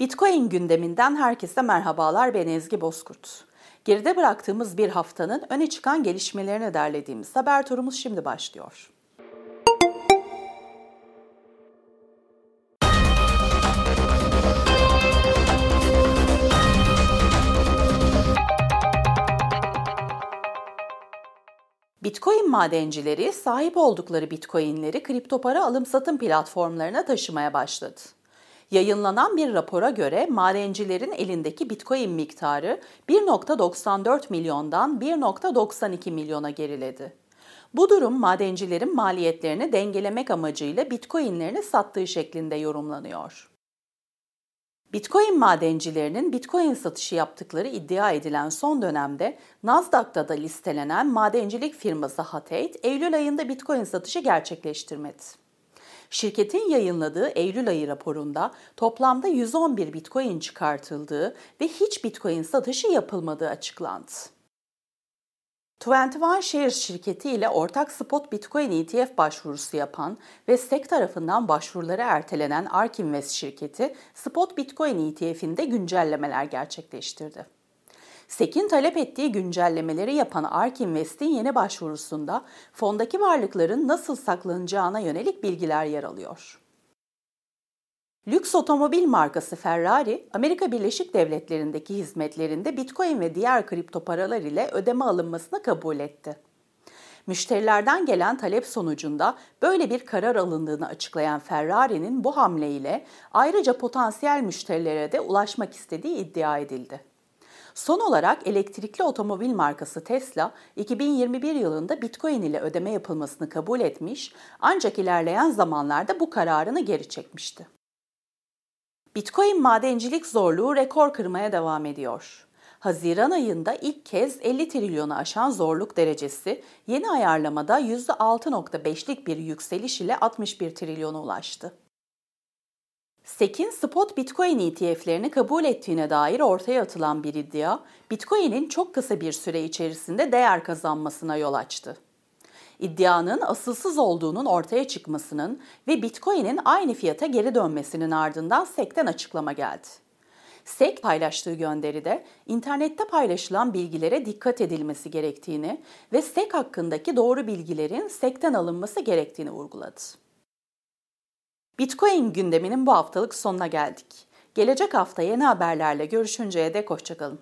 Bitcoin gündeminden herkese merhabalar ben Ezgi Bozkurt. Geride bıraktığımız bir haftanın öne çıkan gelişmelerini derlediğimiz haber turumuz şimdi başlıyor. Bitcoin madencileri sahip oldukları Bitcoin'leri kripto para alım satım platformlarına taşımaya başladı. Yayınlanan bir rapora göre madencilerin elindeki Bitcoin miktarı 1.94 milyondan 1.92 milyona geriledi. Bu durum madencilerin maliyetlerini dengelemek amacıyla Bitcoin'lerini sattığı şeklinde yorumlanıyor. Bitcoin madencilerinin Bitcoin satışı yaptıkları iddia edilen son dönemde Nasdaq'ta da listelenen madencilik firması 8, Eylül ayında Bitcoin satışı gerçekleştirmedi. Şirketin yayınladığı Eylül ayı raporunda toplamda 111 Bitcoin çıkartıldığı ve hiç Bitcoin satışı yapılmadığı açıklandı. 21 Shares şirketi ile ortak spot Bitcoin ETF başvurusu yapan ve SEC tarafından başvuruları ertelenen ARK Invest şirketi spot Bitcoin ETF'inde güncellemeler gerçekleştirdi. SEC'in talep ettiği güncellemeleri yapan ARK Invest'in yeni başvurusunda fondaki varlıkların nasıl saklanacağına yönelik bilgiler yer alıyor. Lüks otomobil markası Ferrari, Amerika Birleşik Devletleri'ndeki hizmetlerinde Bitcoin ve diğer kripto paralar ile ödeme alınmasını kabul etti. Müşterilerden gelen talep sonucunda böyle bir karar alındığını açıklayan Ferrari'nin bu hamleyle ayrıca potansiyel müşterilere de ulaşmak istediği iddia edildi. Son olarak elektrikli otomobil markası Tesla, 2021 yılında Bitcoin ile ödeme yapılmasını kabul etmiş ancak ilerleyen zamanlarda bu kararını geri çekmişti. Bitcoin madencilik zorluğu rekor kırmaya devam ediyor. Haziran ayında ilk kez 50 trilyonu aşan zorluk derecesi yeni ayarlamada %6.5'lik bir yükseliş ile 61 trilyona ulaştı. SEC'in spot Bitcoin ETF'lerini kabul ettiğine dair ortaya atılan bir iddia, Bitcoin'in çok kısa bir süre içerisinde değer kazanmasına yol açtı. İddianın asılsız olduğunun ortaya çıkmasının ve Bitcoin'in aynı fiyata geri dönmesinin ardından SEC'ten açıklama geldi. SEC paylaştığı gönderide internette paylaşılan bilgilere dikkat edilmesi gerektiğini ve SEC hakkındaki doğru bilgilerin SEC'ten alınması gerektiğini vurguladı. Bitcoin gündeminin bu haftalık sonuna geldik. Gelecek hafta yeni haberlerle görüşünceye dek hoşçakalın.